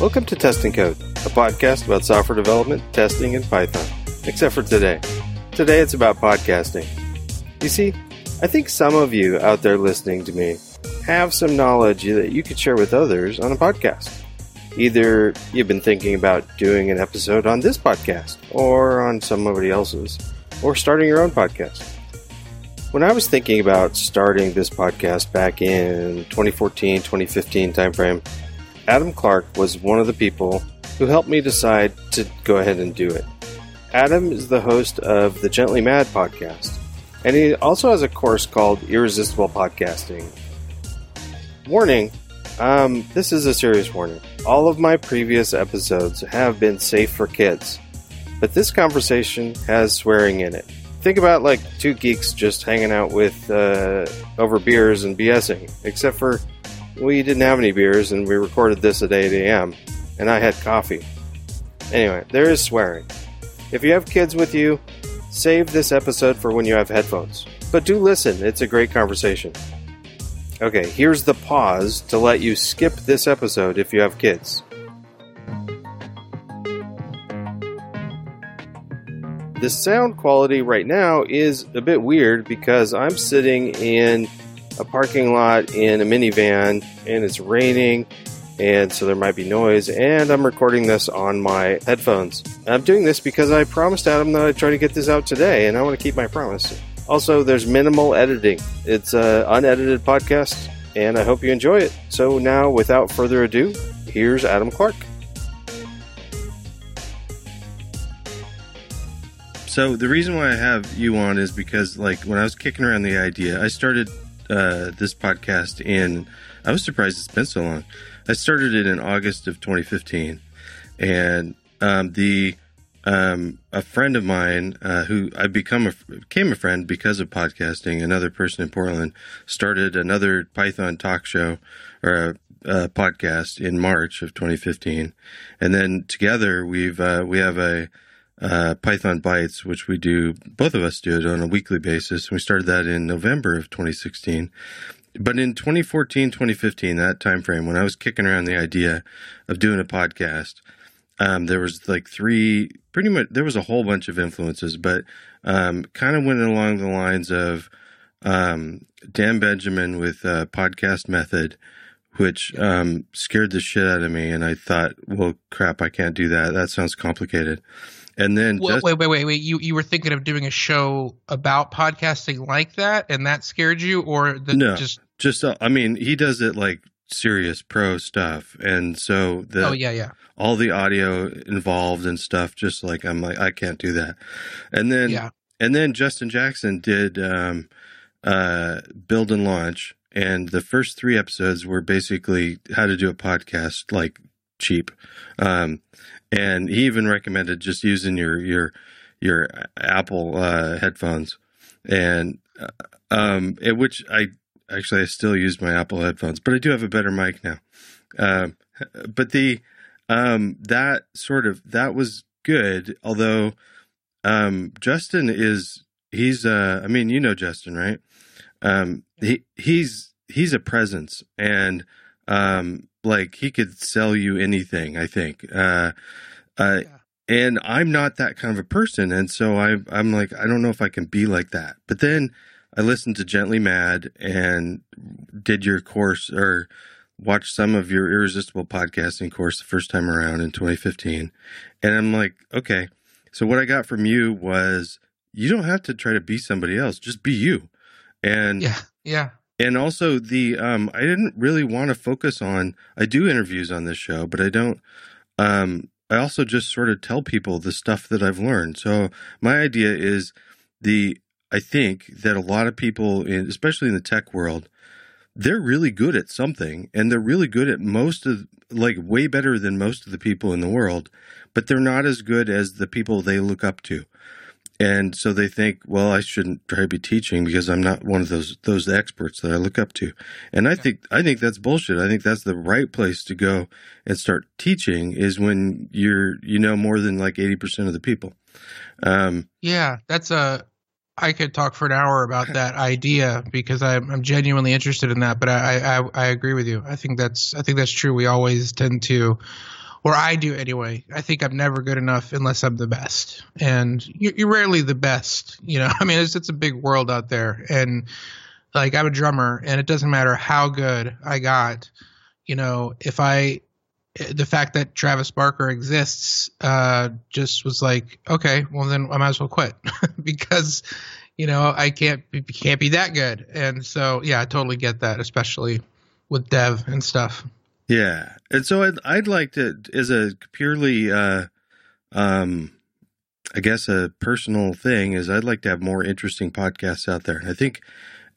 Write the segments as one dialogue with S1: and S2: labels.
S1: Welcome to Test and Code, a podcast about software development, testing, and Python. Except for today. Today it's about podcasting. You see, I think some of you out there listening to me have some knowledge that you could share with others on a podcast. Either you've been thinking about doing an episode on this podcast or on somebody else's, or starting your own podcast. When I was thinking about starting this podcast back in 2014 2015 timeframe, Adam Clark was one of the people who helped me decide to go ahead and do it. Adam is the host of the Gently Mad podcast, and he also has a course called Irresistible Podcasting. Warning um, this is a serious warning. All of my previous episodes have been safe for kids, but this conversation has swearing in it. Think about like two geeks just hanging out with uh, over beers and BSing, except for we didn't have any beers and we recorded this at 8 a.m. and I had coffee. Anyway, there is swearing. If you have kids with you, save this episode for when you have headphones. But do listen, it's a great conversation. Okay, here's the pause to let you skip this episode if you have kids. The sound quality right now is a bit weird because I'm sitting in a parking lot in a minivan and it's raining and so there might be noise and I'm recording this on my headphones. I'm doing this because I promised Adam that I'd try to get this out today and I want to keep my promise. Also, there's minimal editing. It's an unedited podcast and I hope you enjoy it. So now, without further ado, here's Adam Clark. So the reason why I have you on is because, like, when I was kicking around the idea, I started uh, this podcast in. I was surprised it's been so long. I started it in August of 2015, and um, the um, a friend of mine uh, who I become a, became a friend because of podcasting. Another person in Portland started another Python talk show or a, a podcast in March of 2015, and then together we've uh, we have a uh, Python Bytes, which we do, both of us do it on a weekly basis. We started that in November of 2016. But in 2014, 2015, that time frame, when I was kicking around the idea of doing a podcast, um, there was like three, pretty much, there was a whole bunch of influences, but um, kind of went along the lines of um, Dan Benjamin with uh, Podcast Method, which um, scared the shit out of me. And I thought, well, crap, I can't do that. That sounds complicated. And then
S2: well, just, wait, wait, wait, wait. You you were thinking of doing a show about podcasting like that, and that scared you, or the,
S1: no,
S2: just
S1: just uh, I mean, he does it like serious pro stuff, and so the
S2: oh yeah yeah
S1: all the audio involved and stuff. Just like I'm like I can't do that. And then
S2: yeah.
S1: and then Justin Jackson did um, uh, build and launch, and the first three episodes were basically how to do a podcast like cheap. Um, and he even recommended just using your your your Apple uh, headphones, and uh, um, which I actually I still use my Apple headphones, but I do have a better mic now. Um, but the um, that sort of that was good, although um, Justin is he's uh, I mean you know Justin right? Um, he he's he's a presence and um, like he could sell you anything. I think. Uh, uh, yeah. And I'm not that kind of a person, and so I, I'm like, I don't know if I can be like that. But then I listened to Gently Mad and did your course or watched some of your irresistible podcasting course the first time around in 2015, and I'm like, okay. So what I got from you was you don't have to try to be somebody else; just be you. And
S2: yeah, yeah
S1: and also the um i didn't really want to focus on i do interviews on this show but i don't um i also just sort of tell people the stuff that i've learned. So my idea is the i think that a lot of people in, especially in the tech world they're really good at something and they're really good at most of like way better than most of the people in the world but they're not as good as the people they look up to and so they think, well, I shouldn't try to be teaching because I'm not one of those those experts that I look up to. And I think I think that's bullshit. I think that's the right place to go and start teaching is when you're you know more than like eighty percent of the people.
S2: Um, yeah, that's a. I could talk for an hour about that idea because I'm, I'm genuinely interested in that. But I, I I agree with you. I think that's I think that's true. We always tend to or I do anyway. I think I'm never good enough unless I'm the best, and you're, rarely the best. You know, I mean, it's it's a big world out there, and like I'm a drummer, and it doesn't matter how good I got. You know, if I the fact that Travis Barker exists uh, just was like, okay, well then I might as well quit because you know I can't can't be that good. And so yeah, I totally get that, especially with dev and stuff.
S1: Yeah, and so I'd I'd like to as a purely uh, um, I guess a personal thing is I'd like to have more interesting podcasts out there. I think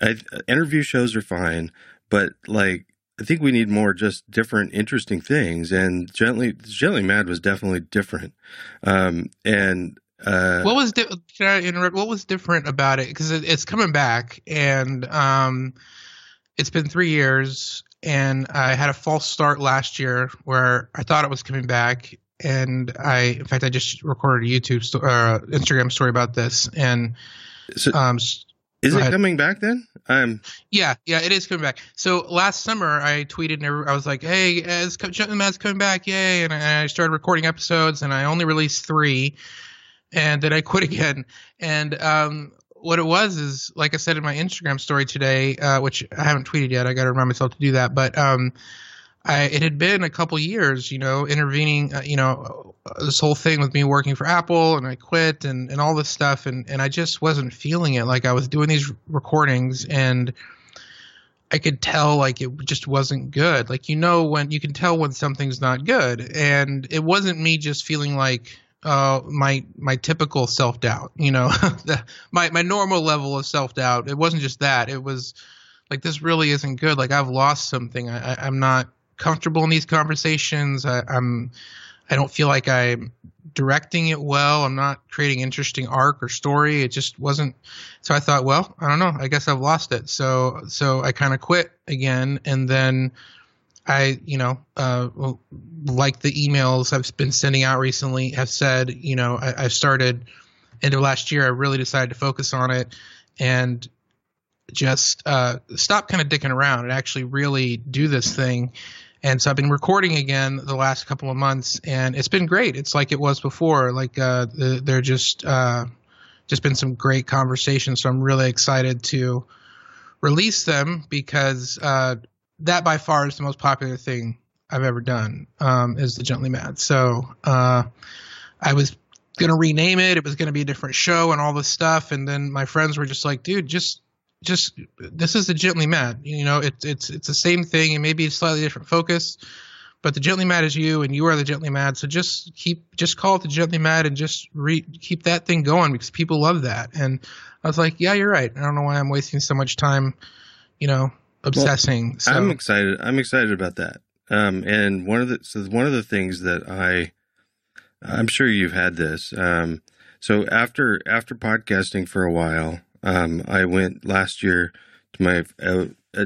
S1: I, interview shows are fine, but like I think we need more just different, interesting things. And gently, gently mad was definitely different. Um, and uh,
S2: what was di- can I interrupt? What was different about it? Because it, it's coming back, and um, it's been three years, and I had a false start last year where I thought it was coming back, and I, in fact, I just recorded a YouTube sto- uh, Instagram story about this, and
S1: so, um, is it coming back then? Um,
S2: yeah, yeah, it is coming back. So last summer, I tweeted and I was like, "Hey, it's Gently Mad's coming back, yay!" And I started recording episodes, and I only released three, and then I quit again. And um, what it was is, like I said in my Instagram story today, uh, which I haven't tweeted yet. I got to remind myself to do that, but um, I, it had been a couple years, you know, intervening, uh, you know, uh, this whole thing with me working for Apple and I quit and, and all this stuff. And, and I just wasn't feeling it. Like I was doing these recordings and I could tell like it just wasn't good. Like, you know, when you can tell when something's not good. And it wasn't me just feeling like, uh, my, my typical self doubt, you know, the, my, my normal level of self doubt. It wasn't just that. It was like, this really isn't good. Like I've lost something. I, I I'm not, comfortable in these conversations. I, I'm I don't feel like I'm directing it well. I'm not creating interesting arc or story. It just wasn't. So I thought, well, I don't know. I guess I've lost it. So so I kind of quit again, and then I, you know, uh, like the emails I've been sending out recently have said, you know, I, I started end of last year. I really decided to focus on it and just uh, stop kind of dicking around and actually really do this thing and so I've been recording again the last couple of months, and it's been great. It's like it was before. Like uh, the, they're just uh, just been some great conversations. So I'm really excited to release them because uh, that by far is the most popular thing I've ever done. Um, is the Gently Mad. So uh, I was gonna rename it. It was gonna be a different show and all this stuff, and then my friends were just like, "Dude, just just this is the gently mad. You know, it's it's it's the same thing and maybe a slightly different focus, but the gently mad is you and you are the gently mad. So just keep just call it the gently mad and just re, keep that thing going because people love that. And I was like, yeah, you're right. I don't know why I'm wasting so much time, you know, obsessing. Well, so.
S1: I'm excited. I'm excited about that. Um, and one of the so one of the things that I, I'm sure you've had this. Um, so after after podcasting for a while, um, I went last year to my uh, uh,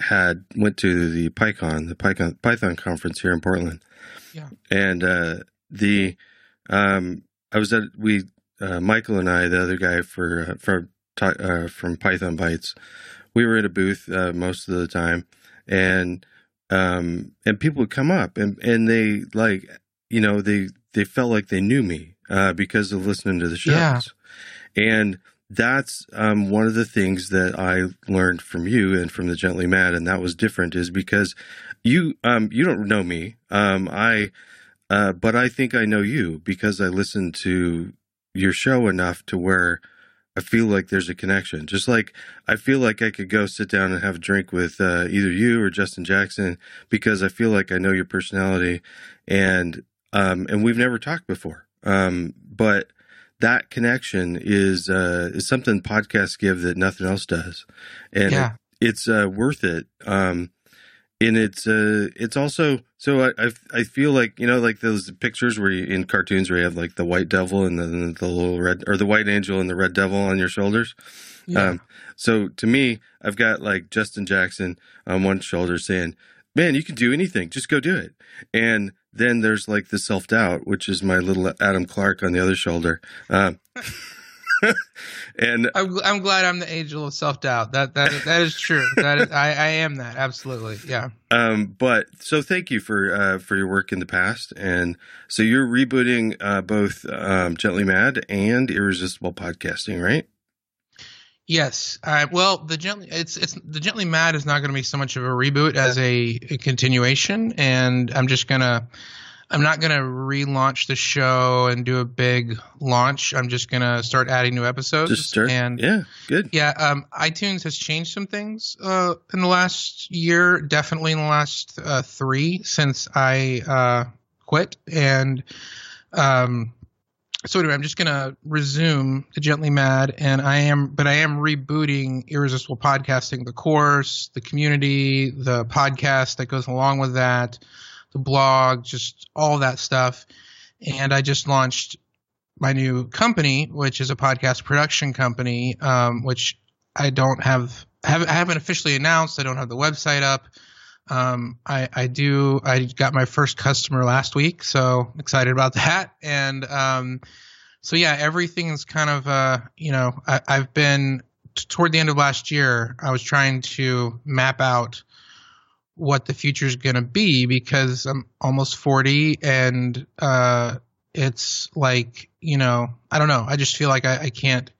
S1: had went to the PyCon, the Python Python conference here in Portland.
S2: Yeah.
S1: And uh, the um, I was at we uh, Michael and I, the other guy for uh, for uh, from Python Bytes, we were in a booth most of the time, and um, and people would come up and and they like you know they they felt like they knew me because of listening to the shows. Yeah. And that's um, one of the things that I learned from you and from the Gently Mad, and that was different, is because you um, you don't know me. Um, I, uh, but I think I know you because I listened to your show enough to where I feel like there's a connection. Just like I feel like I could go sit down and have a drink with uh, either you or Justin Jackson because I feel like I know your personality, and um, and we've never talked before. Um, but that connection is uh, is something podcasts give that nothing else does, and yeah. it, it's uh, worth it. Um, and it's uh, it's also so I, I, I feel like you know like those pictures where you, in cartoons where you have like the white devil and the, the little red or the white angel and the red devil on your shoulders. Yeah. Um, so to me, I've got like Justin Jackson on one shoulder saying, "Man, you can do anything. Just go do it." And then there's like the self doubt, which is my little Adam Clark on the other shoulder. Um, and
S2: I'm, I'm glad I'm the angel of self doubt. That that that is true. That is, I I am that absolutely. Yeah.
S1: Um, but so thank you for uh, for your work in the past, and so you're rebooting uh, both um, Gently Mad and Irresistible Podcasting, right?
S2: Yes. Uh, well, the gently it's it's the gently mad is not going to be so much of a reboot as a, a continuation, and I'm just gonna I'm not going to relaunch the show and do a big launch. I'm just going to start adding new episodes.
S1: Just start.
S2: And
S1: yeah, good.
S2: Yeah, um, iTunes has changed some things uh, in the last year, definitely in the last uh, three since I uh, quit. And um, so anyway, I'm just going to resume the Gently Mad, and I am, but I am rebooting Irresistible Podcasting, the course, the community, the podcast that goes along with that the blog, just all that stuff. And I just launched my new company, which is a podcast production company, um, which I don't have, have, I haven't officially announced. I don't have the website up. Um, I, I do, I got my first customer last week, so excited about that. And, um, so yeah, everything's kind of, uh, you know, I, I've been t- toward the end of last year, I was trying to map out what the future is going to be because I'm almost 40 and uh, it's like, you know, I don't know. I just feel like I, I can't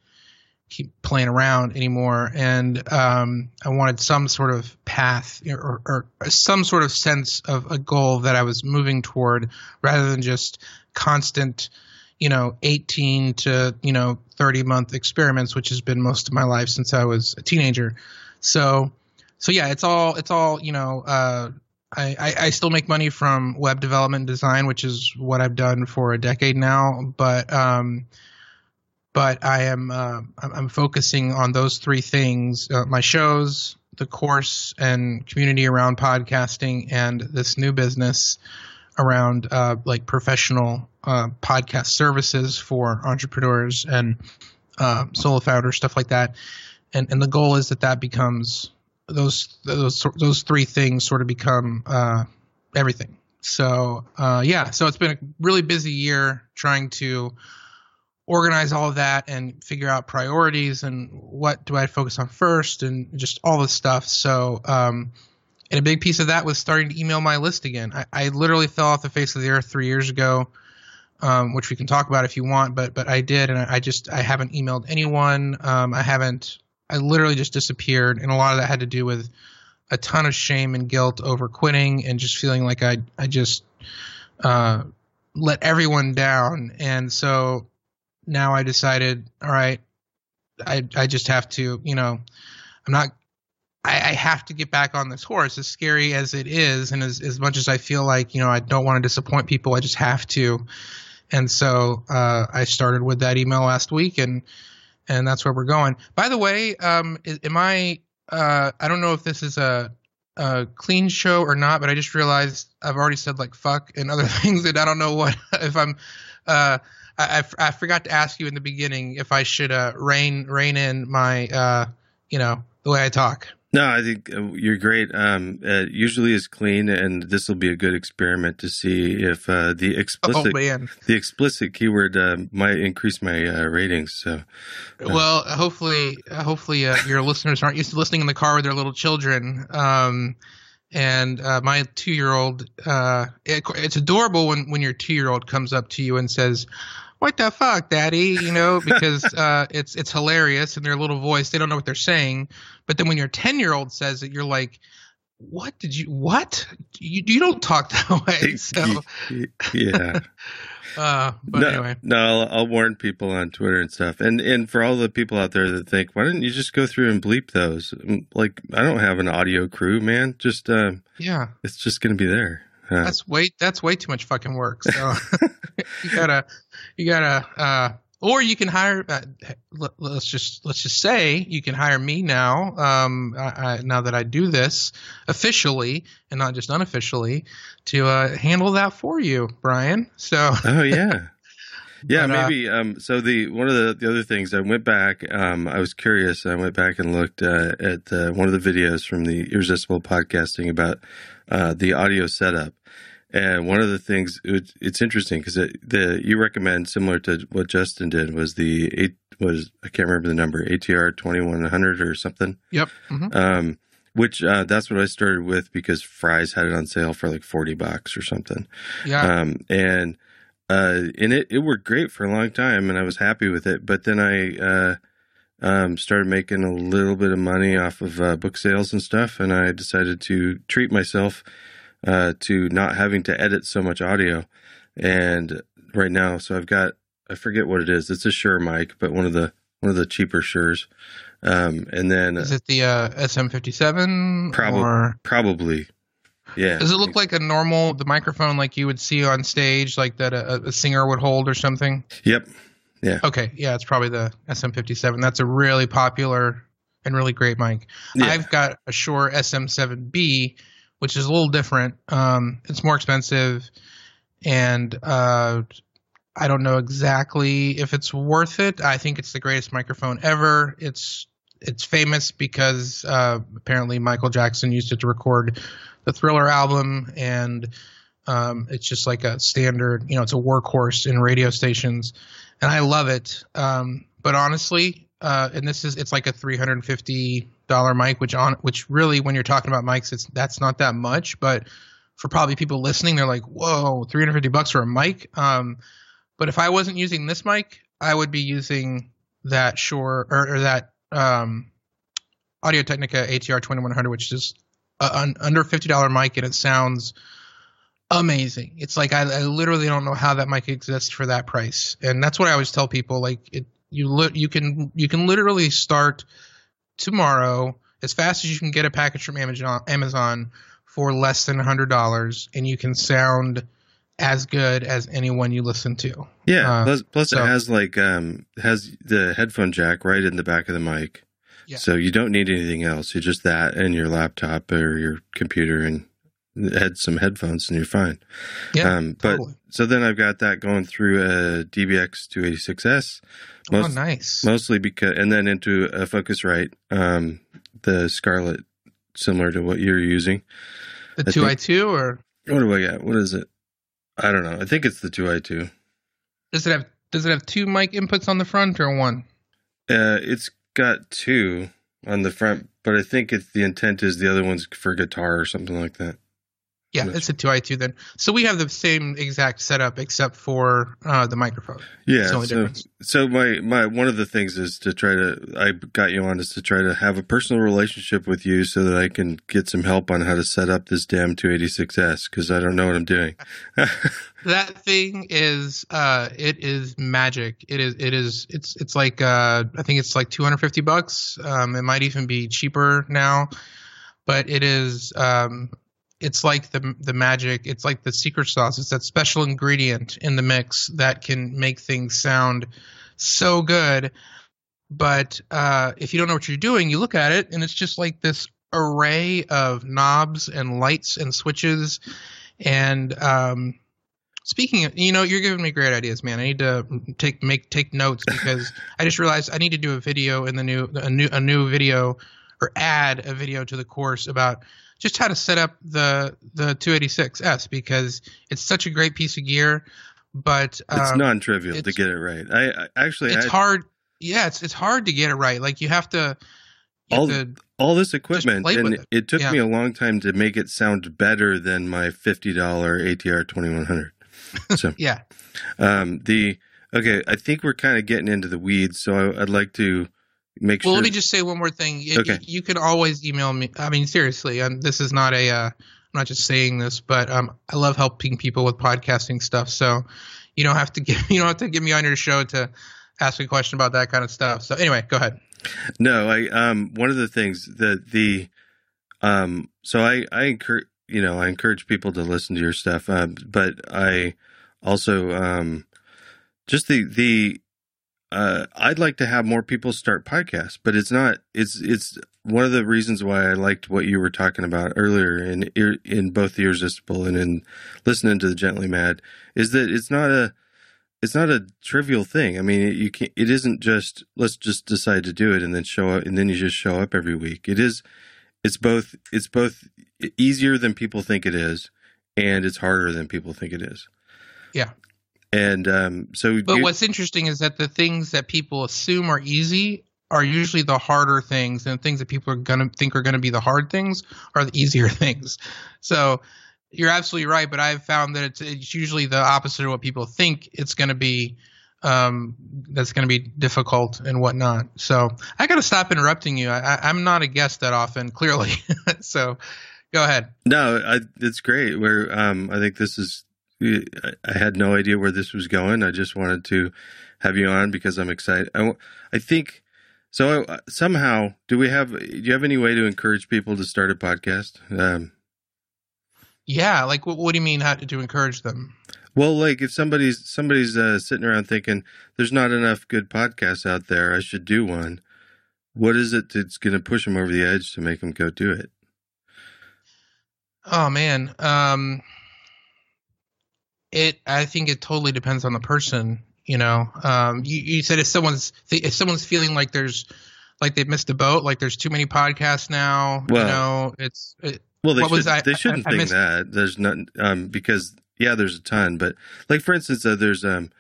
S2: keep playing around anymore. And um, I wanted some sort of path or, or, some sort of sense of a goal that I was moving toward rather than just constant, you know, 18 to, you know, 30 month experiments, which has been most of my life since I was a teenager. So, so yeah, it's all it's all you know. Uh, I, I, I still make money from web development design, which is what I've done for a decade now. But um, but I am uh, I'm focusing on those three things: uh, my shows, the course, and community around podcasting, and this new business around uh, like professional uh, podcast services for entrepreneurs and uh, solo founders, stuff like that. And and the goal is that that becomes those those those three things sort of become uh, everything. So uh, yeah, so it's been a really busy year trying to organize all of that and figure out priorities and what do I focus on first and just all this stuff. So um, and a big piece of that was starting to email my list again. I, I literally fell off the face of the earth three years ago. Um, which we can talk about if you want, but but I did, and I, I just I haven't emailed anyone. Um, I haven't I literally just disappeared, and a lot of that had to do with a ton of shame and guilt over quitting and just feeling like I I just uh, let everyone down, and so now I decided, all right, I I just have to, you know, I'm not. I, have to get back on this horse, as scary as it is, and as as much as I feel like you know I don't want to disappoint people, I just have to. And so uh, I started with that email last week, and and that's where we're going. By the way, um, am I? Uh, I don't know if this is a, a clean show or not, but I just realized I've already said like fuck and other things, and I don't know what if I'm. Uh, I, I, forgot to ask you in the beginning if I should uh, rein rein in my uh, you know the way I talk.
S1: No, I think uh, you're great. Um, uh, usually is clean, and this will be a good experiment to see if uh, the explicit
S2: oh,
S1: the explicit keyword uh, might increase my uh, ratings. So, uh,
S2: well, hopefully, hopefully your listeners aren't used to listening in the car with their little children. Um, and my two year old, it, it's adorable when when your two year old comes up to you and says, what the fuck, daddy? You know, because uh, it's it's hilarious in their little voice. They don't know what they're saying. But then when your ten year old says it, you're like, what did you what? You you don't talk that way. So
S1: yeah.
S2: uh, but
S1: no,
S2: anyway,
S1: no, I'll, I'll, warn people on Twitter and stuff, and and for all the people out there that think, why didn't you just go through and bleep those? Mm, like, I don't have an audio crew, man. Just uh,
S2: yeah,
S1: it's just gonna be there.
S2: Uh, that's way that's way too much fucking work. So you gotta you gotta uh, or you can hire. Uh, let, us just let's just say you can hire me now. Um, I, I, now that I do this officially and not just unofficially, to uh, handle that for you, Brian. So.
S1: oh yeah. Yeah, but, uh, maybe. Um, so the one of the, the other things I went back. Um, I was curious. I went back and looked uh, at uh, one of the videos from the Irresistible podcasting about uh, the audio setup, And one of the things it, it's interesting because it, the you recommend similar to what Justin did was the eight was I can't remember the number ATR twenty one hundred or something.
S2: Yep. hmm
S1: Um, which uh, that's what I started with because Fry's had it on sale for like forty bucks or something.
S2: Yeah.
S1: Um, and uh, and it, it worked great for a long time, and I was happy with it. But then I uh, um, started making a little bit of money off of uh, book sales and stuff, and I decided to treat myself uh, to not having to edit so much audio. And right now, so I've got I forget what it is. It's a Shure mic, but one of the one of the cheaper Shures. Um, and then
S2: Is it the uh, SM57?
S1: Probably.
S2: Or
S1: probably, yeah.
S2: does it look like a normal the microphone like you would see on stage, like that a, a singer would hold or something?
S1: Yep. Yeah.
S2: Okay, yeah, it's probably the SM57. That's a really popular and really great mic.
S1: Yeah.
S2: I've got a Shure SM7B, which is a little different. Um, it's more expensive, and uh, I don't know exactly if it's worth it. I think it's the greatest microphone ever. It's it's famous because uh, apparently Michael Jackson used it to record the Thriller album, and um, it's just like a standard. You know, it's a workhorse in radio stations, and I love it. Um, but honestly, uh, and this is it's like a three hundred and fifty dollar mic, which on which really when you're talking about mics, it's that's not that much, but for probably people listening, they're like, "Whoa, three hundred fifty bucks for a mic." Um, but if I wasn't using this mic, I would be using that Shure or, or that um, Audio Technica ATR twenty one hundred, which is a, an under fifty dollar mic, and it sounds amazing. It's like I, I literally don't know how that mic exists for that price, and that's what I always tell people. Like it, you li- you can you can literally start tomorrow as fast as you can get a package from Amazon for less than hundred dollars, and you can sound as good as anyone you listen to.
S1: Yeah.
S2: Uh,
S1: plus, plus
S2: so-
S1: it has like um has the headphone jack right in the back of the mic.
S2: Yeah.
S1: So you don't need anything else. You just that and your laptop or your computer and had some headphones and you're fine.
S2: Yeah,
S1: um, but
S2: totally.
S1: so then I've got that going through a DBX 286S,
S2: oh,
S1: most-
S2: nice.
S1: mostly because, and then into a Focusrite, um, the Scarlett, similar to what you're using.
S2: the
S1: I
S2: two I two or
S1: What do I got? What is it? I don't know. I think it's the 2i2.
S2: does it have does it have two mic inputs on the front or one?
S1: Uh, it's got two on the front, but I think it's the intent is the other one's for guitar or something like that.
S2: Yeah,
S1: That's-
S2: it's a two i two then. So we have the same exact setup except for uh, the microphone.
S1: Yeah.
S2: The
S1: so, so my my one of the things is to try to I got you on is to try to have a personal relationship with you so that I can get some help on how to set up this damn 286S because I don't know what I'm doing.
S2: That thing is uh it is magic. It is it is it's it's like uh I think it's like 250 bucks. Um it might even be cheaper now. But it is um it's like the the magic, it's like the secret sauce. It's that special ingredient in the mix that can make things sound so good. But uh if you don't know what you're doing, you look at it and it's just like this array of knobs and lights and switches and um Speaking of, you know, you're giving me great ideas, man. I need to take make take notes because I just realized I need to do a video in the new a new a new video or add a video to the course about just how to set up the the 286S because it's such a great piece of gear, but
S1: It's
S2: um,
S1: non-trivial to get it right. I, I actually
S2: it's
S1: I,
S2: hard. Yeah, it's it's hard to get it right. Like you have to. You
S1: All-
S2: have to
S1: all this equipment, and it.
S2: it.
S1: took
S2: Yeah.
S1: me a long time to make it sound better than my fifty dollar ATR 2100. So
S2: yeah.
S1: um, the okay, I think we're kind of getting into the weeds, so I, I'd like to make
S2: Well,
S1: sure.
S2: let me just say one more thing.
S1: Okay.
S2: You can always email me. I mean, seriously, um, this is not a. Uh, I'm not just saying this, but um, I love helping people with podcasting stuff. So you don't have to get you don't have to get me on your show to ask a question about that kind of stuff. So anyway, go ahead.
S1: No, I um one of the things that the um so I I encourage you know I encourage people to listen to your stuff, um, but I also um just the the uh I'd like to have more people start podcasts, but it's not it's it's one of the reasons why I liked what you were talking about earlier in in both the irresistible and in listening to the gently mad is that it's not a it's not a trivial thing. I mean, you can It isn't just let's just decide to do it and then show up, and then you just show up every week. It is. It's both. It's both easier than people think it is, and it's harder than people think it is.
S2: Yeah.
S1: And um, so,
S2: But what's interesting is that the things that people assume are easy are usually the harder things, and things that people are gonna think are gonna be the hard things are the easier things. So you're absolutely right, but I've found that it's it's usually the opposite of what people think it's gonna be. Um, that's going to be difficult and whatnot. So I got to stop interrupting you. I, I'm not a guest that often, clearly. so go ahead.
S1: No, I, it's great. Where um, I think this is. I had no idea where this was going. I just wanted to have you on because I'm excited. I, I think so. uh, Somehow, do we have? Do you have any way to encourage people to start a podcast? Um,
S2: Yeah, like what, what do you mean how to encourage them?
S1: well, like if somebody's somebody's uh, sitting around thinking there's not enough good podcasts out there, I should do one. What is it that's going to push them over the edge to make them go do it?
S2: Oh man, um, it. I think it totally depends on the person. You know, um, you, you said if someone's if someone's feeling like there's like they've missed a boat, like there's too many podcasts now.
S1: Well-
S2: you know, it's it,
S1: Well, they
S2: What was
S1: should.
S2: I-
S1: they shouldn't
S2: I- I
S1: think
S2: missed-
S1: that. There's not um, because yeah, there's a ton, but like for instance, uh, there's um,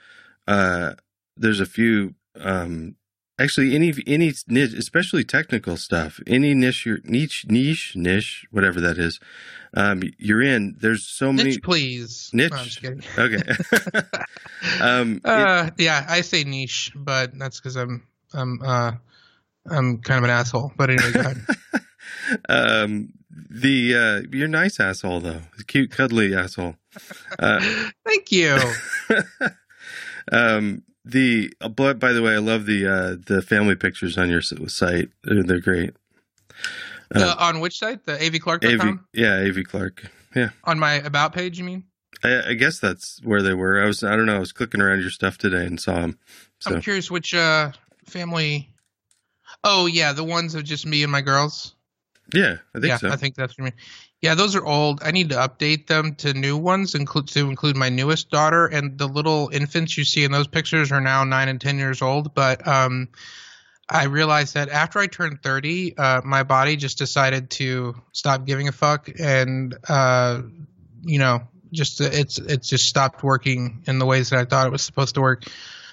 S1: uh, there's a few um, actually any any niche, especially technical stuff, any niche, your niche, niche, niche, whatever that is, um, you're in. There's so many.
S2: please.
S1: Niche?
S2: No, I'm just kidding.
S1: Okay. um, it-
S2: Uh, yeah, I say niche, but that's because I'm I'm uh I'm kind of an asshole. But anyway,
S1: um, the uh, you're nice asshole though, cute, cuddly asshole. Uh,
S2: Thank you.
S1: um the uh, but by the way i love the uh the family pictures on your site they're, they're great
S2: Uh, on which site? The avclark.com?
S1: av yeah av clark yeah
S2: On my about page, you mean?
S1: I, I guess that's where they were i was i don't know i was clicking around your stuff today and saw them so
S2: I'm curious which uh family. Oh yeah, the ones of just me and my girls.
S1: yeah i think
S2: yeah,
S1: so
S2: I think that's what you mean. Yeah, those are old. I need to update them to new ones, include to include my newest daughter and the little infants you see in those pictures are now nine and ten years old. But um, I realized that after I turned thirty, uh, my body just decided to stop giving a fuck, and uh, you know, just it's it's just stopped working in the ways that I thought it was supposed to work.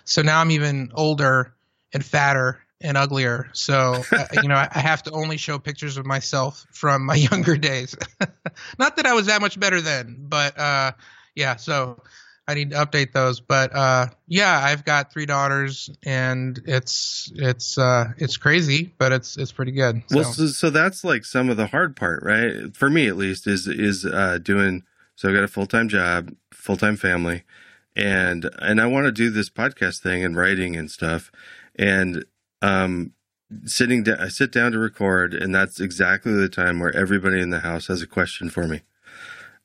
S2: So now I'm even older and fatter and uglier. So, uh, you know, I, I have to only show pictures of myself from my younger days. Not that I was that much better then, but uh, yeah, so I need to update those. But uh, yeah, I've got three daughters, and it's it's uh, it's crazy, but it's it's pretty good. So.
S1: well so, so that's like some of the hard part right for me at least is is uh doing so I've got a full-time job full-time family and and i want to do this podcast thing and writing and stuff and um sitting down i sit down to record and that's exactly the time where everybody in the house has a question for me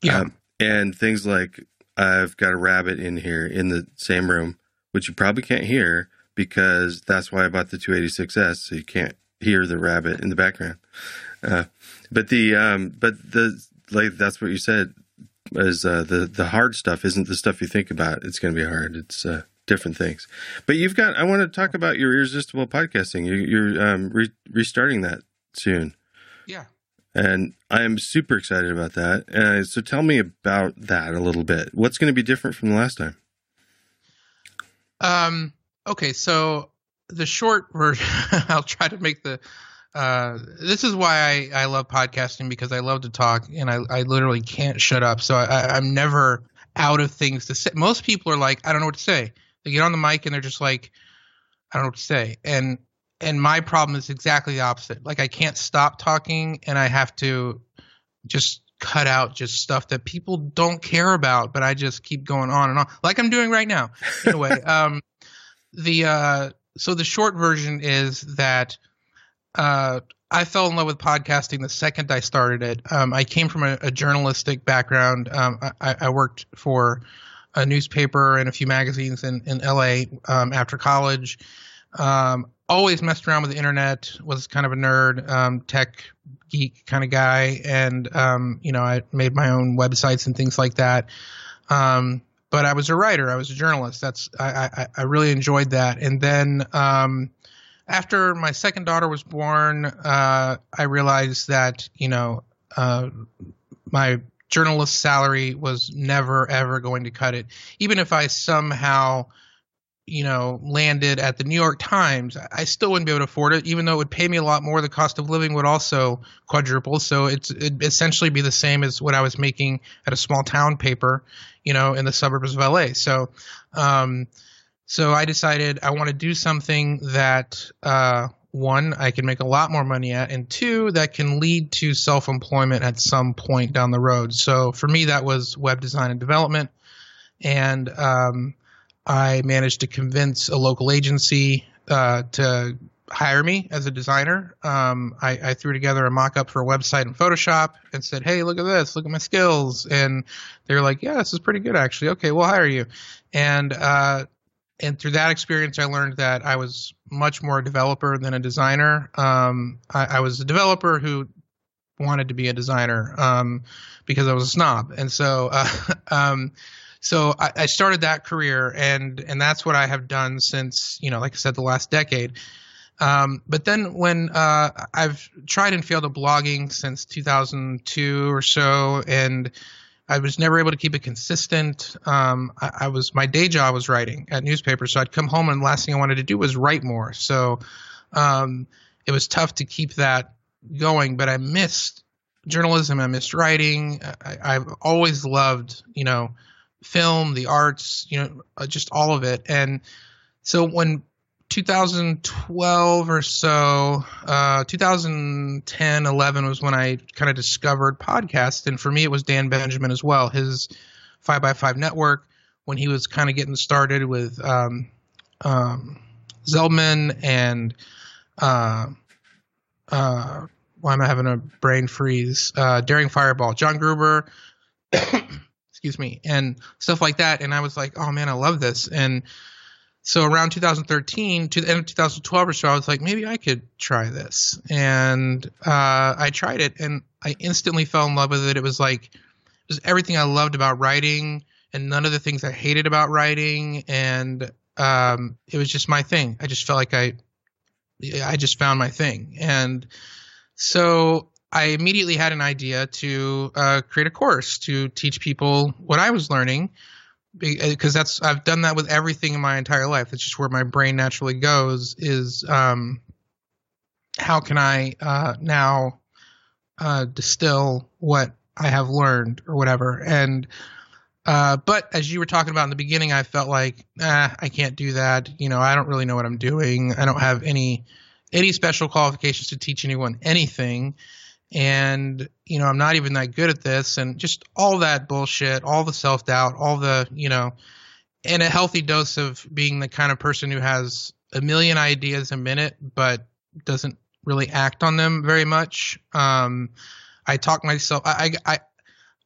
S2: yeah,
S1: Um, and things like I've got a rabbit in here in the same room, which you probably can't hear because that's why I bought the 286S, so you can't hear the rabbit in the background. Uh, but the um, but the like that's what you said is uh, the the hard stuff isn't the stuff you think about. It's going to be hard. It's uh, different things. But you've got. I want to talk about your irresistible podcasting. You, you're um, re- restarting that soon
S2: yeah.
S1: and I'm super excited about that. Uh, so tell me about that a little bit. What's going to be different from the last time?
S2: Um. Okay. So the short version, I'll try to make the. Uh, this is why I, I love podcasting because I love to talk and I, I literally can't shut up. So I, I, I'm never out of things to say. Most people are like, I don't know what to say. They get on the mic and they're just like, I don't know what to say. And and my problem is exactly the opposite. Like I can't stop talking and I have to just cut out just stuff that people don't care about, but I just keep going on and on, like I'm doing right now. Anyway, um, the uh, so the short version is that uh, I fell in love with podcasting the second I started it. Um, I came from a, a journalistic background. Um, I, I worked for a newspaper and a few magazines in, in LA um, after college. Um, always messed around with the internet, was kind of a nerd, um, tech geek kind of guy. And, um, you know, I made my own websites and things like that. Um, but I was a writer. I was a journalist. That's, I, I, I really enjoyed that. And then, um, after my second daughter was born, uh, I realized that, you know, uh, my journalist salary was never ever going to cut it. Even if I somehow, you know, landed at the New York Times, I still wouldn't be able to afford it. Even though it would pay me a lot more, the cost of living would also quadruple. So it's it'd essentially be the same as what I was making at a small town paper, you know, in the suburbs of LA. So, um, so I decided I want to do something that uh, one I can make a lot more money at, and two that can lead to self employment at some point down the road. So for me, that was web design and development, and um, I managed to convince a local agency uh, to hire me as a designer. Um, I, I, threw together a mock up for a website in Photoshop and said, Hey, look at this, look at my skills. And they were like, Yeah, this is pretty good actually. Okay, we'll hire you. And uh, and through that experience, I learned that I was much more a developer than a designer. Um, I, I, was a developer who wanted to be a designer um, because I was a snob, and so uh, um, so I, I, started that career, and and that's what I have done since you know, like I said, the last decade. Um, but then when uh, I've tried and failed at blogging since 2002 or so, and I was never able to keep it consistent. Um, I, I, was my day job was writing at newspapers, so I'd come home and the last thing I wanted to do was write more. So um, it was tough to keep that going. But I missed journalism. I missed writing. I, have always loved, you know, film, the arts, you know, uh, just all of it. And so when 2012 or so, uh, 2010, 11 was when I kind of discovered podcast. And for me, it was Dan Benjamin as well. His 5x5 network, when he was kind of getting started with um, um, Zeldman and, uh, uh, why am I having a brain freeze? Uh, Daring Fireball, John Gruber, excuse me, and stuff like that. And I was like, oh man, I love this. And so around 2013 to the end of 2012 or so, I was like, maybe I could try this, and uh, I tried it, and I instantly fell in love with it. It was like it was everything I loved about writing, and none of the things I hated about writing, and um, it was just my thing. I just felt like I, I just found my thing, and so I immediately had an idea to uh, create a course to teach people what I was learning because uh, that's I've done that with everything in my entire life. That's just where my brain naturally goes. Is um, how can I uh, now uh, distill what I have learned or whatever? And uh, but as you were talking about in the beginning, I felt like ah, I can't do that. You know, I don't really know what I'm doing. I don't have any any special qualifications to teach anyone anything and you know i'm not even that good at this and just all that bullshit all the self-doubt all the you know and a healthy dose of being the kind of person who has a million ideas a minute but doesn't really act on them very much um, i talk myself I, I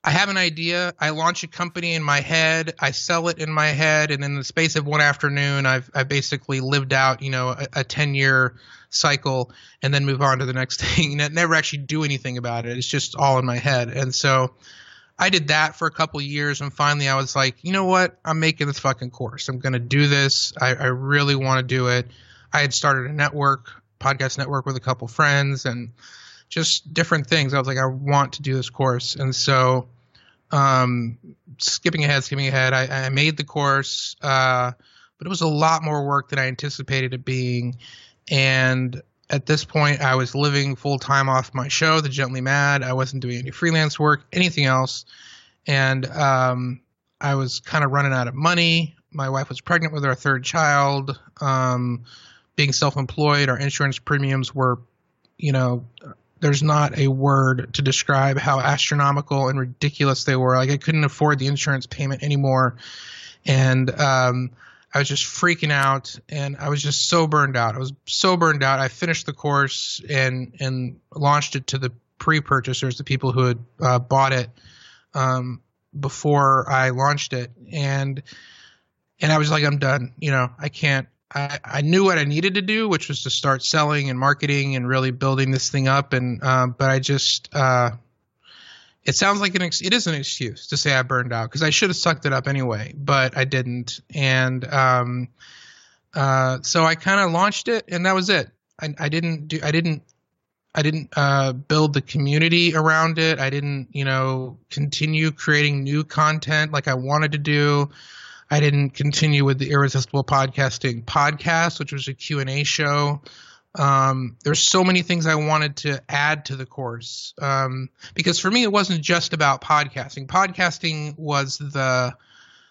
S2: I have an idea. I launch a company in my head. I sell it in my head, and in the space of one afternoon, I've I basically lived out, you know, a, a ten year cycle, and then move on to the next thing. Never actually do anything about it. It's just all in my head. And so, I did that for a couple years, and finally, I was like, you know what? I'm making this fucking course. I'm going to do this. I, I really want to do it. I had started a network, podcast network, with a couple friends, and just different things. I was like, I want to do this course, and so um, skipping ahead, skipping ahead, I, I made the course, uh, but it was a lot more work than I anticipated it being. And at this point, I was living full time off my show, The Gently Mad. I wasn't doing any freelance work, anything else. And um, I was kind of running out of money. My wife was pregnant with our third child. Um, being self employed, our insurance premiums were, you know, there's not a word to describe how astronomical and ridiculous they were. Like I couldn't afford the insurance payment anymore, and um, I was just freaking out, and I was just so burned out. I was so burned out. I finished the course and and launched it to the pre-purchasers, the people who had uh, bought it um, before I launched it, and and I was like, I'm done. You know, I can't I, I knew what I needed to do, which was to start selling and marketing and really building this thing up. And um, but I just uh, it sounds like an ex- it is an excuse to say I burned out because I should have sucked it up anyway, but I didn't. And um, uh, so I kind of launched it, and that was it. I, I didn't do I didn't I didn't uh, build the community around it. I didn't, you know, continue creating new content like I wanted to do. I didn't continue with the Irresistible Podcasting podcast, which was a Q&A show. Um, there's so many things I wanted to add to the course um, because for me it wasn't just about podcasting. Podcasting was the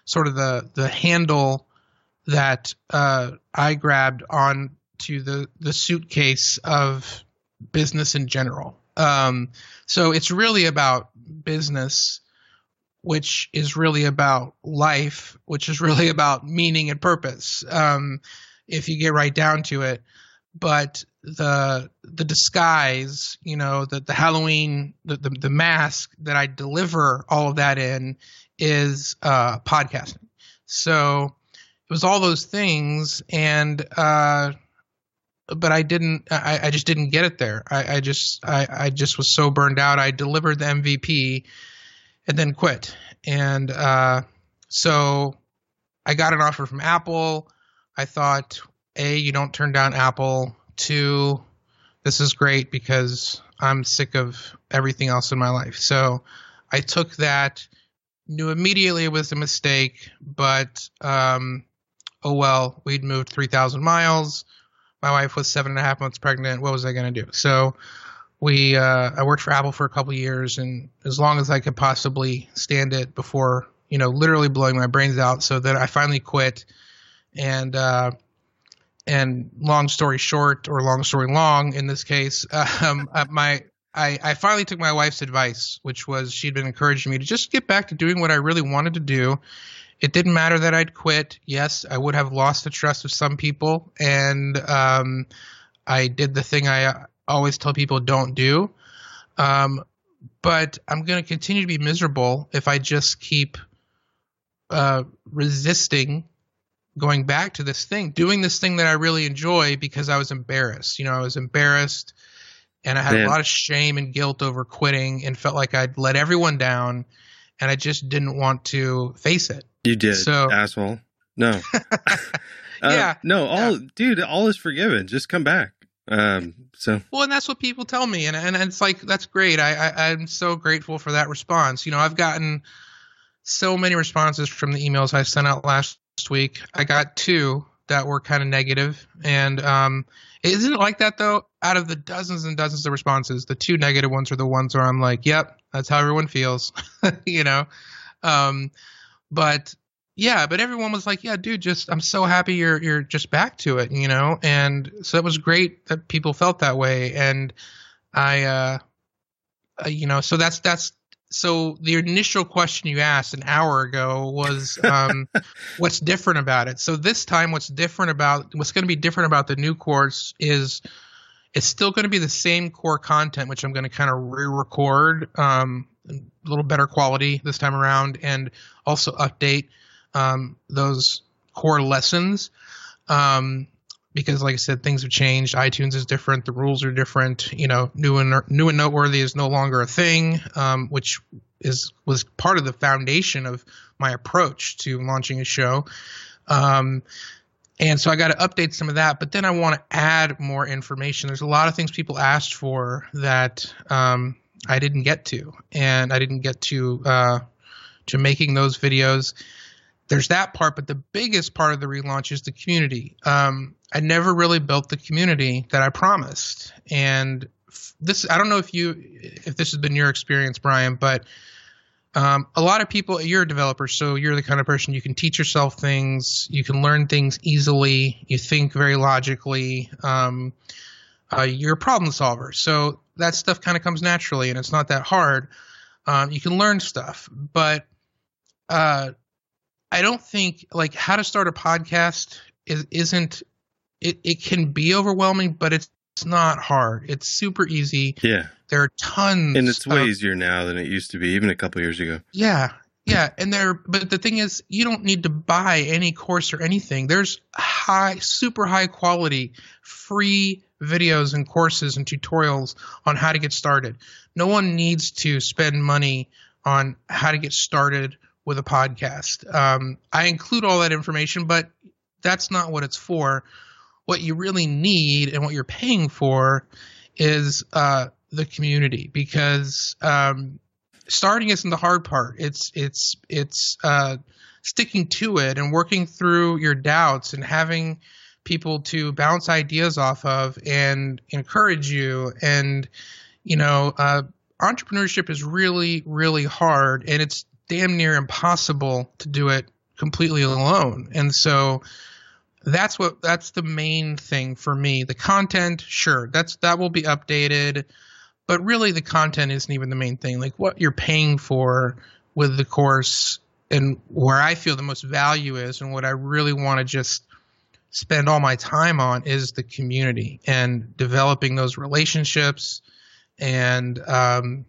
S2: sort of the the handle that uh, I grabbed on to the the suitcase of business in general. Um, so it's really about business, which is really about life, which is really about meaning and purpose. Um, if you get right down to it, but the the disguise, you know, the the Halloween, the the, the mask that I deliver all of that in is uh, podcasting. So it was all those things, and uh, but I didn't. I, I just didn't get it there. I, I just I, I just was so burned out. I delivered the MVP and then quit. And uh, so I got an offer from Apple. I thought, a, you don't turn down Apple. Two, this is great because I'm sick of everything else in my life. So I took that. Knew immediately it was a mistake, but um, oh well. We'd moved three thousand miles my wife was seven and a half months pregnant. What was I going to do? So we, uh, I worked for Apple for a couple years, and as long as I could possibly stand it before, you know, literally blowing my brains out. So that I finally quit, and uh, and long story short, or long story long, in this case, um, uh, my I, I finally took my wife's advice, which was she'd been encouraging me to just get back to doing what I really wanted to do it didn't matter that I'd quit. Yes, I would have lost the trust of some people, and um, I did the thing I always tell people don't do. Um, but I'm going to continue to be miserable if I just keep uh, resisting going back to this thing, doing this thing that I really enjoy because I was embarrassed. You know, I was embarrassed and I had Man. a lot of shame and guilt over quitting and felt like I'd let everyone down and I just didn't want to face it.
S1: You did, so, asshole. No. uh,
S2: yeah.
S1: No, all yeah. dude, all is forgiven. Just come back. Um, so
S2: well, and that's what people tell me, and and it's like that's great. I, I I'm so grateful for that response. You know, I've gotten so many responses from the emails I sent out last week. I got two that were kind of negative, and um, isn't it like that though? Out of the dozens and dozens of responses, the two negative ones are the ones where I'm like, "Yep, that's how everyone feels," you know. Um, but yeah, but everyone was like, "Yeah, dude, just I'm so happy you're you're just back to it," you know. And so it was great that people felt that way, and I, uh, uh you know, so that's that's so the initial question you asked an hour ago was um, what's different about it. So this time, what's different about what's going to be different about the new course is it's still going to be the same core content, which I'm going to kind of re-record. Um, a little better quality this time around, and also update um, those core lessons. Um, because, like I said, things have changed. iTunes is different. The rules are different. You know, new and new and noteworthy is no longer a thing, um, which is was part of the foundation of my approach to launching a show. Um, and so I got to update some of that, but then I want to add more information. There's a lot of things people asked for that um, I didn't get to, and I didn't get to uh, to making those videos. There's that part, but the biggest part of the relaunch is the community. Um, I never really built the community that I promised, and this I don't know if you if this has been your experience, Brian, but um, a lot of people you're a developer, so you're the kind of person you can teach yourself things, you can learn things easily, you think very logically. Um, uh, you're a problem solver, so that stuff kind of comes naturally and it's not that hard. Um, you can learn stuff, but uh, I don't think like how to start a podcast is isn't it, it can be overwhelming, but it's, it's not hard. It's super easy.
S1: Yeah.
S2: There are tons
S1: And it's way of, easier now than it used to be, even a couple years ago.
S2: Yeah. Yeah, and there but the thing is you don't need to buy any course or anything. There's high super high quality free videos and courses and tutorials on how to get started. No one needs to spend money on how to get started with a podcast. Um, I include all that information, but that's not what it's for. What you really need and what you're paying for is uh, the community because um, starting isn't the hard part. It's it's it's uh, sticking to it and working through your doubts and having people to bounce ideas off of and encourage you and you know uh, entrepreneurship is really really hard and it's damn near impossible to do it completely alone. And so that's what that's the main thing for me. The content sure that's that will be updated but really the content isn't even the main thing. Like what you're paying for with the course and where i feel the most value is and what i really want to just spend all my time on is the community and developing those relationships and um,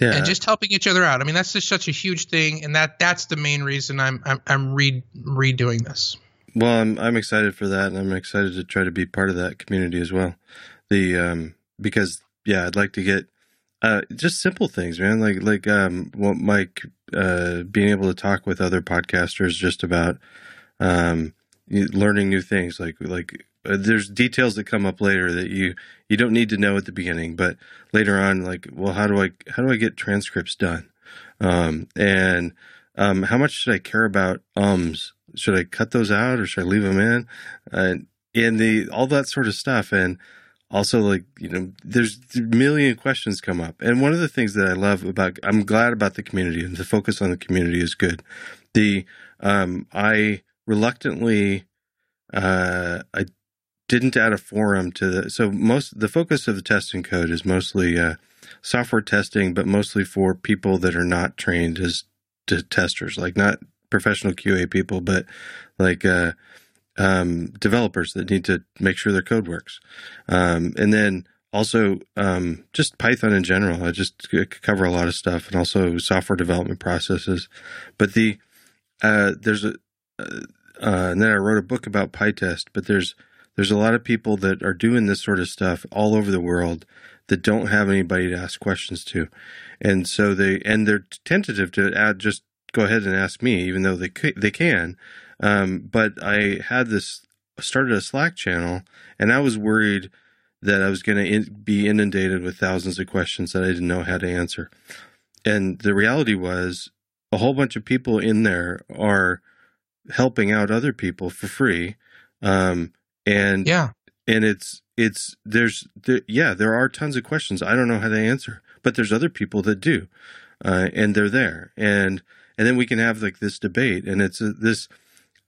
S2: yeah. and just helping each other out. I mean, that's just such a huge thing, and that that's the main reason I'm I'm, I'm re- redoing this.
S1: Well, I'm I'm excited for that, and I'm excited to try to be part of that community as well. The um, because yeah, I'd like to get uh, just simple things, man. Like like um, what Mike uh, being able to talk with other podcasters just about um, learning new things like like there's details that come up later that you you don't need to know at the beginning but later on like well how do i how do i get transcripts done? Um, and um, how much should i care about ums? Should i cut those out or should i leave them in? Uh, and the all that sort of stuff. And also like you know there's a million questions come up. And one of the things that i love about i'm glad about the community and the focus on the community is good. The um, i reluctantly uh, I didn't add a forum to the so most the focus of the Test and Code is mostly uh, software testing, but mostly for people that are not trained as testers, like not professional QA people, but like uh, um, developers that need to make sure their code works, um, and then also um, just Python in general. I just cover a lot of stuff, and also software development processes. But the uh, there's a uh, uh, and then I wrote a book about PyTest. But there's there's a lot of people that are doing this sort of stuff all over the world that don't have anybody to ask questions to, and so they and they're tentative to add just go ahead and ask me, even though they they can. Um, but I had this started a Slack channel, and I was worried that I was going to in, be inundated with thousands of questions that I didn't know how to answer. And the reality was, a whole bunch of people in there are helping out other people for free. Um, and
S2: yeah,
S1: and it's it's there's there, yeah there are tons of questions. I don't know how to answer, but there's other people that do, uh, and they're there, and and then we can have like this debate, and it's a, this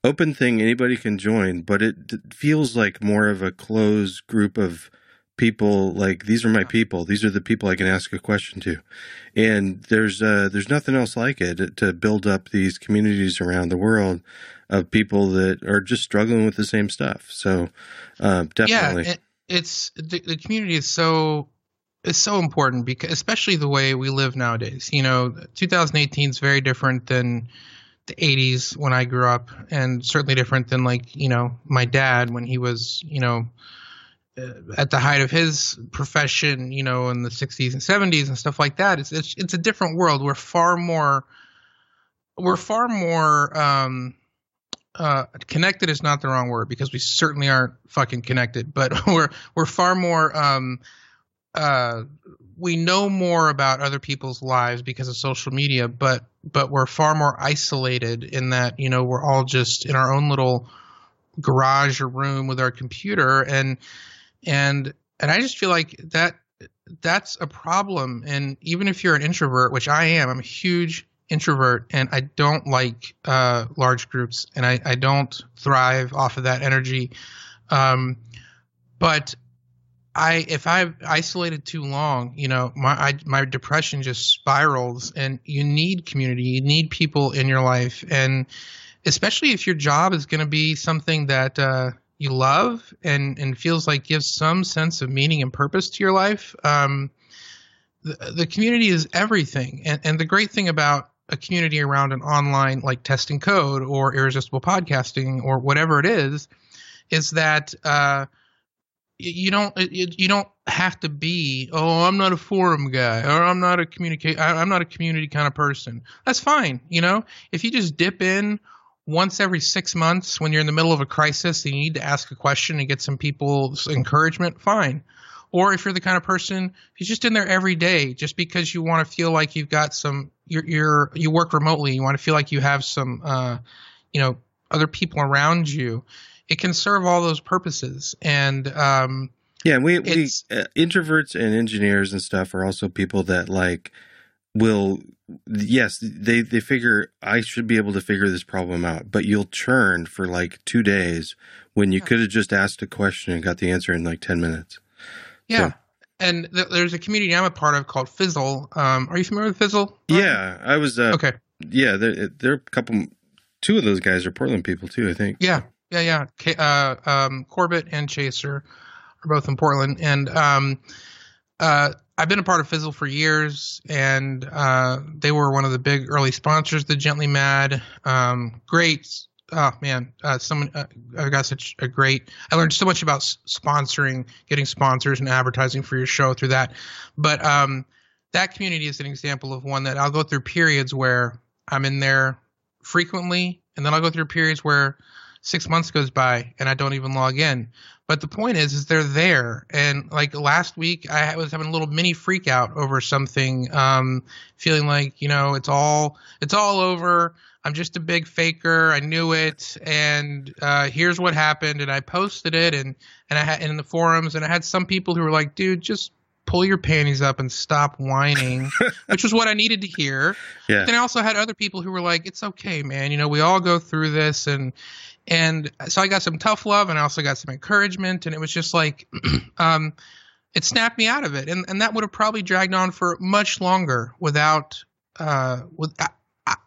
S1: open thing anybody can join, but it feels like more of a closed group of people like these are my people. These are the people i can ask a question to. And there's uh, there's nothing else like it to build up these communities around the world of people that are just struggling with the same stuff so uh, definitely
S2: yeah, it's the, the community is so is so important because especially the way we live nowadays you know 2018 is very different than the 80s when i grew up and certainly different than like you know my dad when he was you know at the height of his profession, you know, in the 60s and 70s and stuff like that. It's it's, it's a different world. We're far more we're far more um, uh, connected is not the wrong word because we certainly aren't fucking connected, but we're we're far more um, uh, we know more about other people's lives because of social media, but but we're far more isolated in that you know we're all just in our own little garage or room with our computer and and and I just feel like that that's a problem. And even if you're an introvert, which I am, I'm a huge introvert, and I don't like uh, large groups, and I, I don't thrive off of that energy. Um, but I if I've isolated too long, you know, my I, my depression just spirals, and you need community, you need people in your life, and especially if your job is going to be something that uh, you love and and feels like gives some sense of meaning and purpose to your life um, the, the community is everything and, and the great thing about a community around an online like Test and Code or irresistible podcasting or whatever it is is that uh, you don't you don't have to be oh i'm not a forum guy or i'm not a communicate i'm not a community kind of person that's fine you know if you just dip in once every six months when you're in the middle of a crisis and you need to ask a question and get some people's encouragement, fine. or if you're the kind of person who's just in there every day just because you want to feel like you've got some you're, you're you work remotely you want to feel like you have some uh, you know other people around you it can serve all those purposes and um,
S1: Yeah, we we uh, introverts and engineers and stuff are also people that like will yes they they figure I should be able to figure this problem out, but you'll churn for like two days when you
S2: Yeah.
S1: could have just asked a question and got the answer in like ten minutes.
S2: yeah
S1: So-
S2: and th- there's a community i'm a part of called fizzle um, are you familiar with fizzle?
S1: Yeah, I was. Uh,
S2: okay
S1: Yeah, there there are a couple. Two of those guys are Portland people too. I think.
S2: Yeah, yeah, yeah. K- uh, um, Corbett and Chaser are both in Portland, and um, uh, I've been a part of Fizzle for years, and uh, they were one of the big early sponsors. The Gently Mad, um, great. Oh man, uh, someone uh, I got such a great. I learned so much about s- sponsoring, getting sponsors, and advertising for your show through that. But um, that community is an example of one that I'll go through periods where I'm in there frequently, and then I'll go through periods where six months goes by and I don't even log in. But the point is, is they're there. And like last week, I was having a little mini freak out over something, um, feeling like you know it's all it's all over. I'm just a big faker. I knew it, and uh, here's what happened. And I posted it, and and I had in the forums, and I had some people who were like, "Dude, just pull your panties up and stop whining," which was what I needed to hear.
S1: Yeah.
S2: Then I also had other people who were like, "It's okay, man. You know, we all go through this." And and so I got some tough love, and I also got some encouragement, and it was just like, um, it snapped me out of it, and and that would have probably dragged on for much longer without uh with.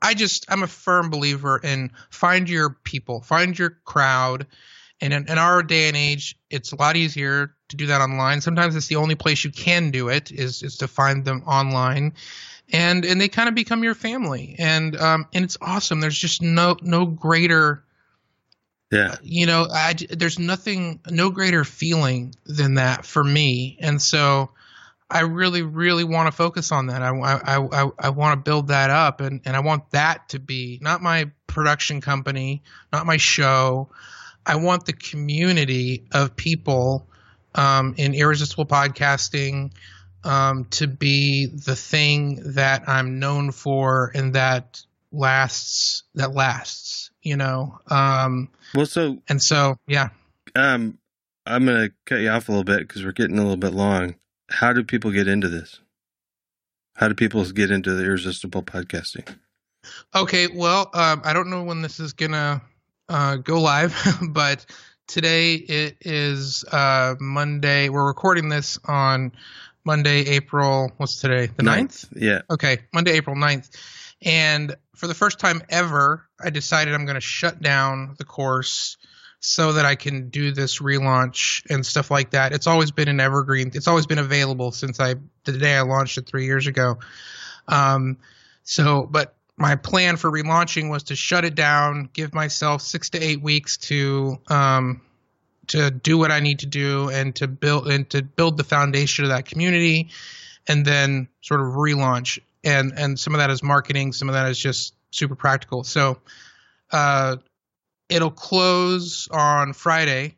S2: I, just I'm a firm believer in find your people, find your crowd, and in, in our day and age, it's a lot easier to do that online. Sometimes it's the only place you can do it is is to find them online. And and they kind of become your family. And um and it's awesome. There's just no no greater
S1: Yeah.
S2: you know I, there's nothing no greater feeling than that for me. And so i really really want to focus on that i i i, I want to build that up and and i want that to be not my production company not my show i want the community of people um, in irresistible podcasting um, to be the thing that i'm known for and that lasts that lasts you know um
S1: Well, so
S2: and so, yeah.
S1: um, I'm gonna cut you off a little bit because we're getting a little bit long. How do people get into this? How do people get into the irresistible podcasting?
S2: Okay, well, um, I don't know when this is gonna uh, go live, but today it is uh, Monday. We're recording this on Monday, April. What's today? The 9th?
S1: Yeah.
S2: Okay, Monday, April 9th. And for the first time ever, I decided I'm going to shut down the course so that I can do this relaunch and stuff like that. It's always been an evergreen. It's always been available since I the day I launched it 3 years ago. Um so but my plan for relaunching was to shut it down, give myself 6 to 8 weeks to um to do what I need to do and to build and to build the foundation of that community and then sort of relaunch and and some of that is marketing some of that is just super practical so uh it'll close on friday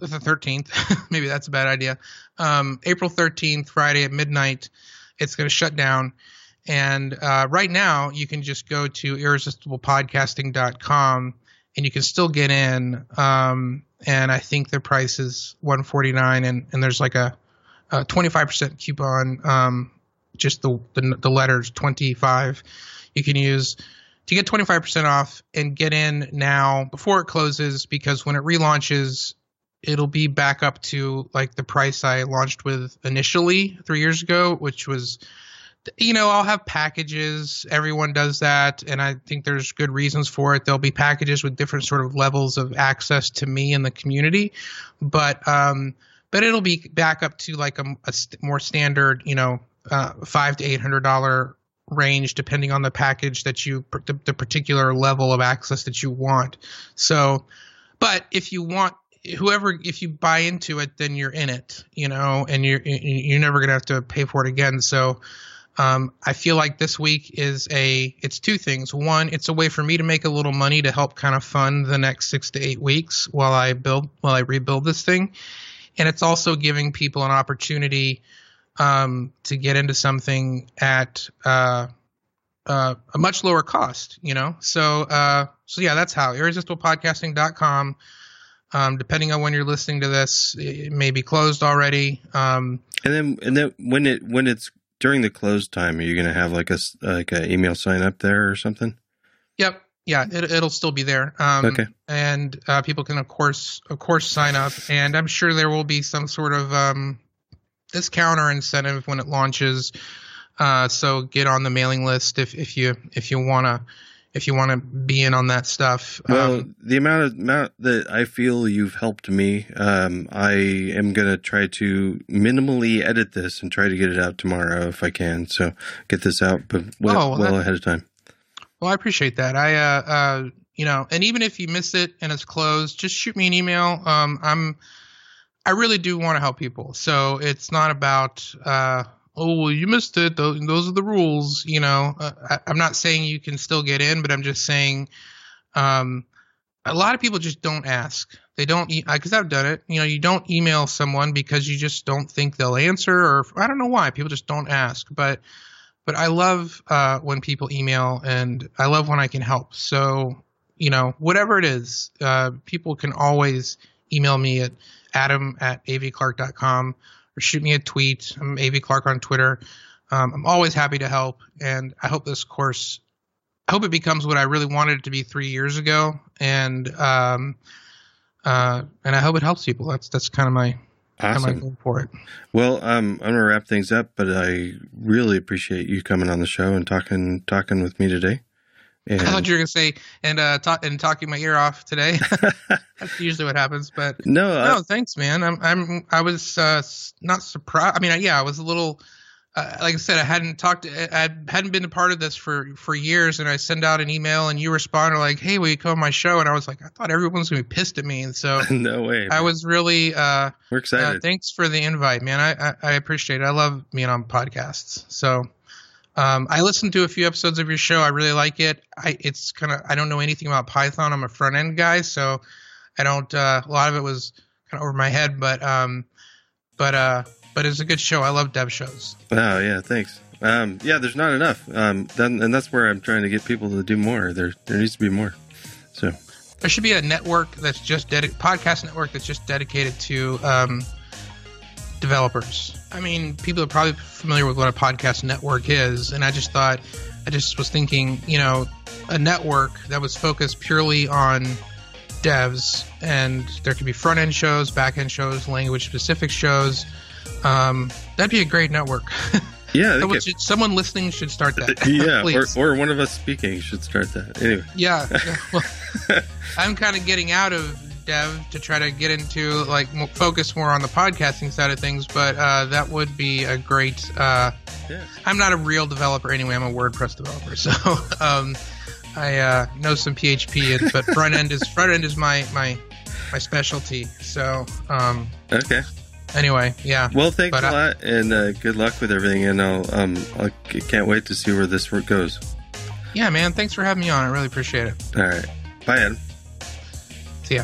S2: the 13th maybe that's a bad idea. Um april 13th friday at midnight it's going to shut down. And uh, right now you can just go to irresistiblepodcasting.com and you can still get in. Um and i think the price is 149 and and there's like a, a 25% coupon um just the, the the letters 25 you can use to get 25% off and get in now before it closes because when it relaunches it'll be back up to like the price I launched with initially 3 years ago which was you know I'll have packages. Everyone does that and I think there's good reasons for it. There'll be packages with different sort of levels of access to me and the community but um but it'll be back up to like a, a more standard you know uh, five to eight hundred dollar range depending on the package that you the, the particular level of access that you want so but if you want whoever if you buy into it then you're in it you know and you're you're never to have to pay for it again so um, I feel like this week is a it's two things. One, it's a way for me to make a little money to help kind of fund the next six to eight weeks while I build while I rebuild this thing. and it's also giving people an opportunity um, to get into something at uh, uh, a much lower cost. You know, so uh, so yeah, that's how irresistiblepodcasting.com. Um, depending on when you're listening to this, it may be closed already. Um,
S1: And then and then when it when it's during the close time, are you going to have like a like a email sign up there or something?
S2: Yep. Yeah, it, it'll still be there. Um,
S1: Okay.
S2: And uh, people can, of course, of course, sign up. And I'm sure there will be some sort of um, discount or incentive when it launches. Uh, so get on the mailing list if, if you if you wanna if you wanna be in on that stuff.
S1: Well,
S2: Um,
S1: the amount of amount that I feel you've helped me, um, I am gonna try to minimally edit this and try to get it out tomorrow if I can. So get this out, but well,
S2: Oh,
S1: well
S2: that-
S1: ahead of time.
S2: Well, I appreciate that. I, uh, uh, you know, and even if you miss it and it's closed, just shoot me an email. Um, I'm, I really do want to help people. So it's not about, uh, oh, well, you missed it. Those, those are the rules. You know, uh, I, I'm not saying you can still get in, but I'm just saying, um, a lot of people just don't ask. They don't, because I've done it. You know, you don't email someone because you just don't think they'll answer, or I don't know why. People just don't ask. But but I love uh, when people email and I love when I can help. So, you know, whatever it is, uh, people can always email me at adam at avclark.com or shoot me a tweet. I'm AV Clark on Twitter. Um, I'm always happy to help. And I hope this course, I hope it becomes what I really wanted it to be three years ago. And, um, uh, and I hope it helps people. That's, that's kind of my, kind of my
S1: Awesome.
S2: goal for it.
S1: Well, um, I'm gonna wrap things up, but I really appreciate you coming on the show and talking talking with me today.
S2: I thought you were gonna say and uh talk, and talking my ear off today. That's usually what happens, but
S1: no, I-
S2: no, thanks, man. I'm I'm I was uh, not surprised. I mean, yeah, I was a little. Uh, like I said, I hadn't talked. I hadn't been a part of this for for years, and I send out an email, and you respond like, "Hey, will you come on my show?" And I was like, I thought everyone was gonna be pissed at me, and so
S1: no way.
S2: I was really. uh
S1: We're
S2: uh,
S1: excited.
S2: thanks for the invite, man. I, I, I appreciate it. I love being on podcasts. So um, I listened to a few episodes of your show. I really like it. I it's kind of I don't know anything about Python. I'm a front end guy, so I don't. Uh, a lot of it was kind of over my head, but um, but uh, but it's a good show. I love dev shows.
S1: Oh yeah, thanks. Um, yeah, there's not enough. Um, then, and that's where I'm trying to get people to do more. There, there needs to be more. So
S2: There should be a network that's just dedicated podcast network that's just dedicated to um, developers. I mean, people are probably familiar with what a podcast network is, and I just thought, I just was thinking, you know, a network that was focused purely on devs, and there could be front end shows, back end shows, language specific shows. Um, that'd be a great network.
S1: yeah,
S2: someone, should, someone listening should start that.
S1: yeah, or, or one of us speaking should start that. Anyway,
S2: Yeah. yeah, well, I'm kind of getting out of dev to try to get into like focus more on the podcasting side of things, but uh, that would be a great. Uh,
S1: yeah.
S2: I'm not a real developer anyway. I'm a WordPress developer, so um, I uh, know some PHP, but front end is front end is my my my specialty. So um,
S1: Okay.
S2: anyway, yeah.
S1: Well, thanks
S2: But
S1: a lot, and uh, good luck with everything. And I'll, um, I can't wait to see where this work goes.
S2: Yeah, man. Thanks for having me on. I really appreciate it.
S1: All right. Bye, Adam.
S2: See ya.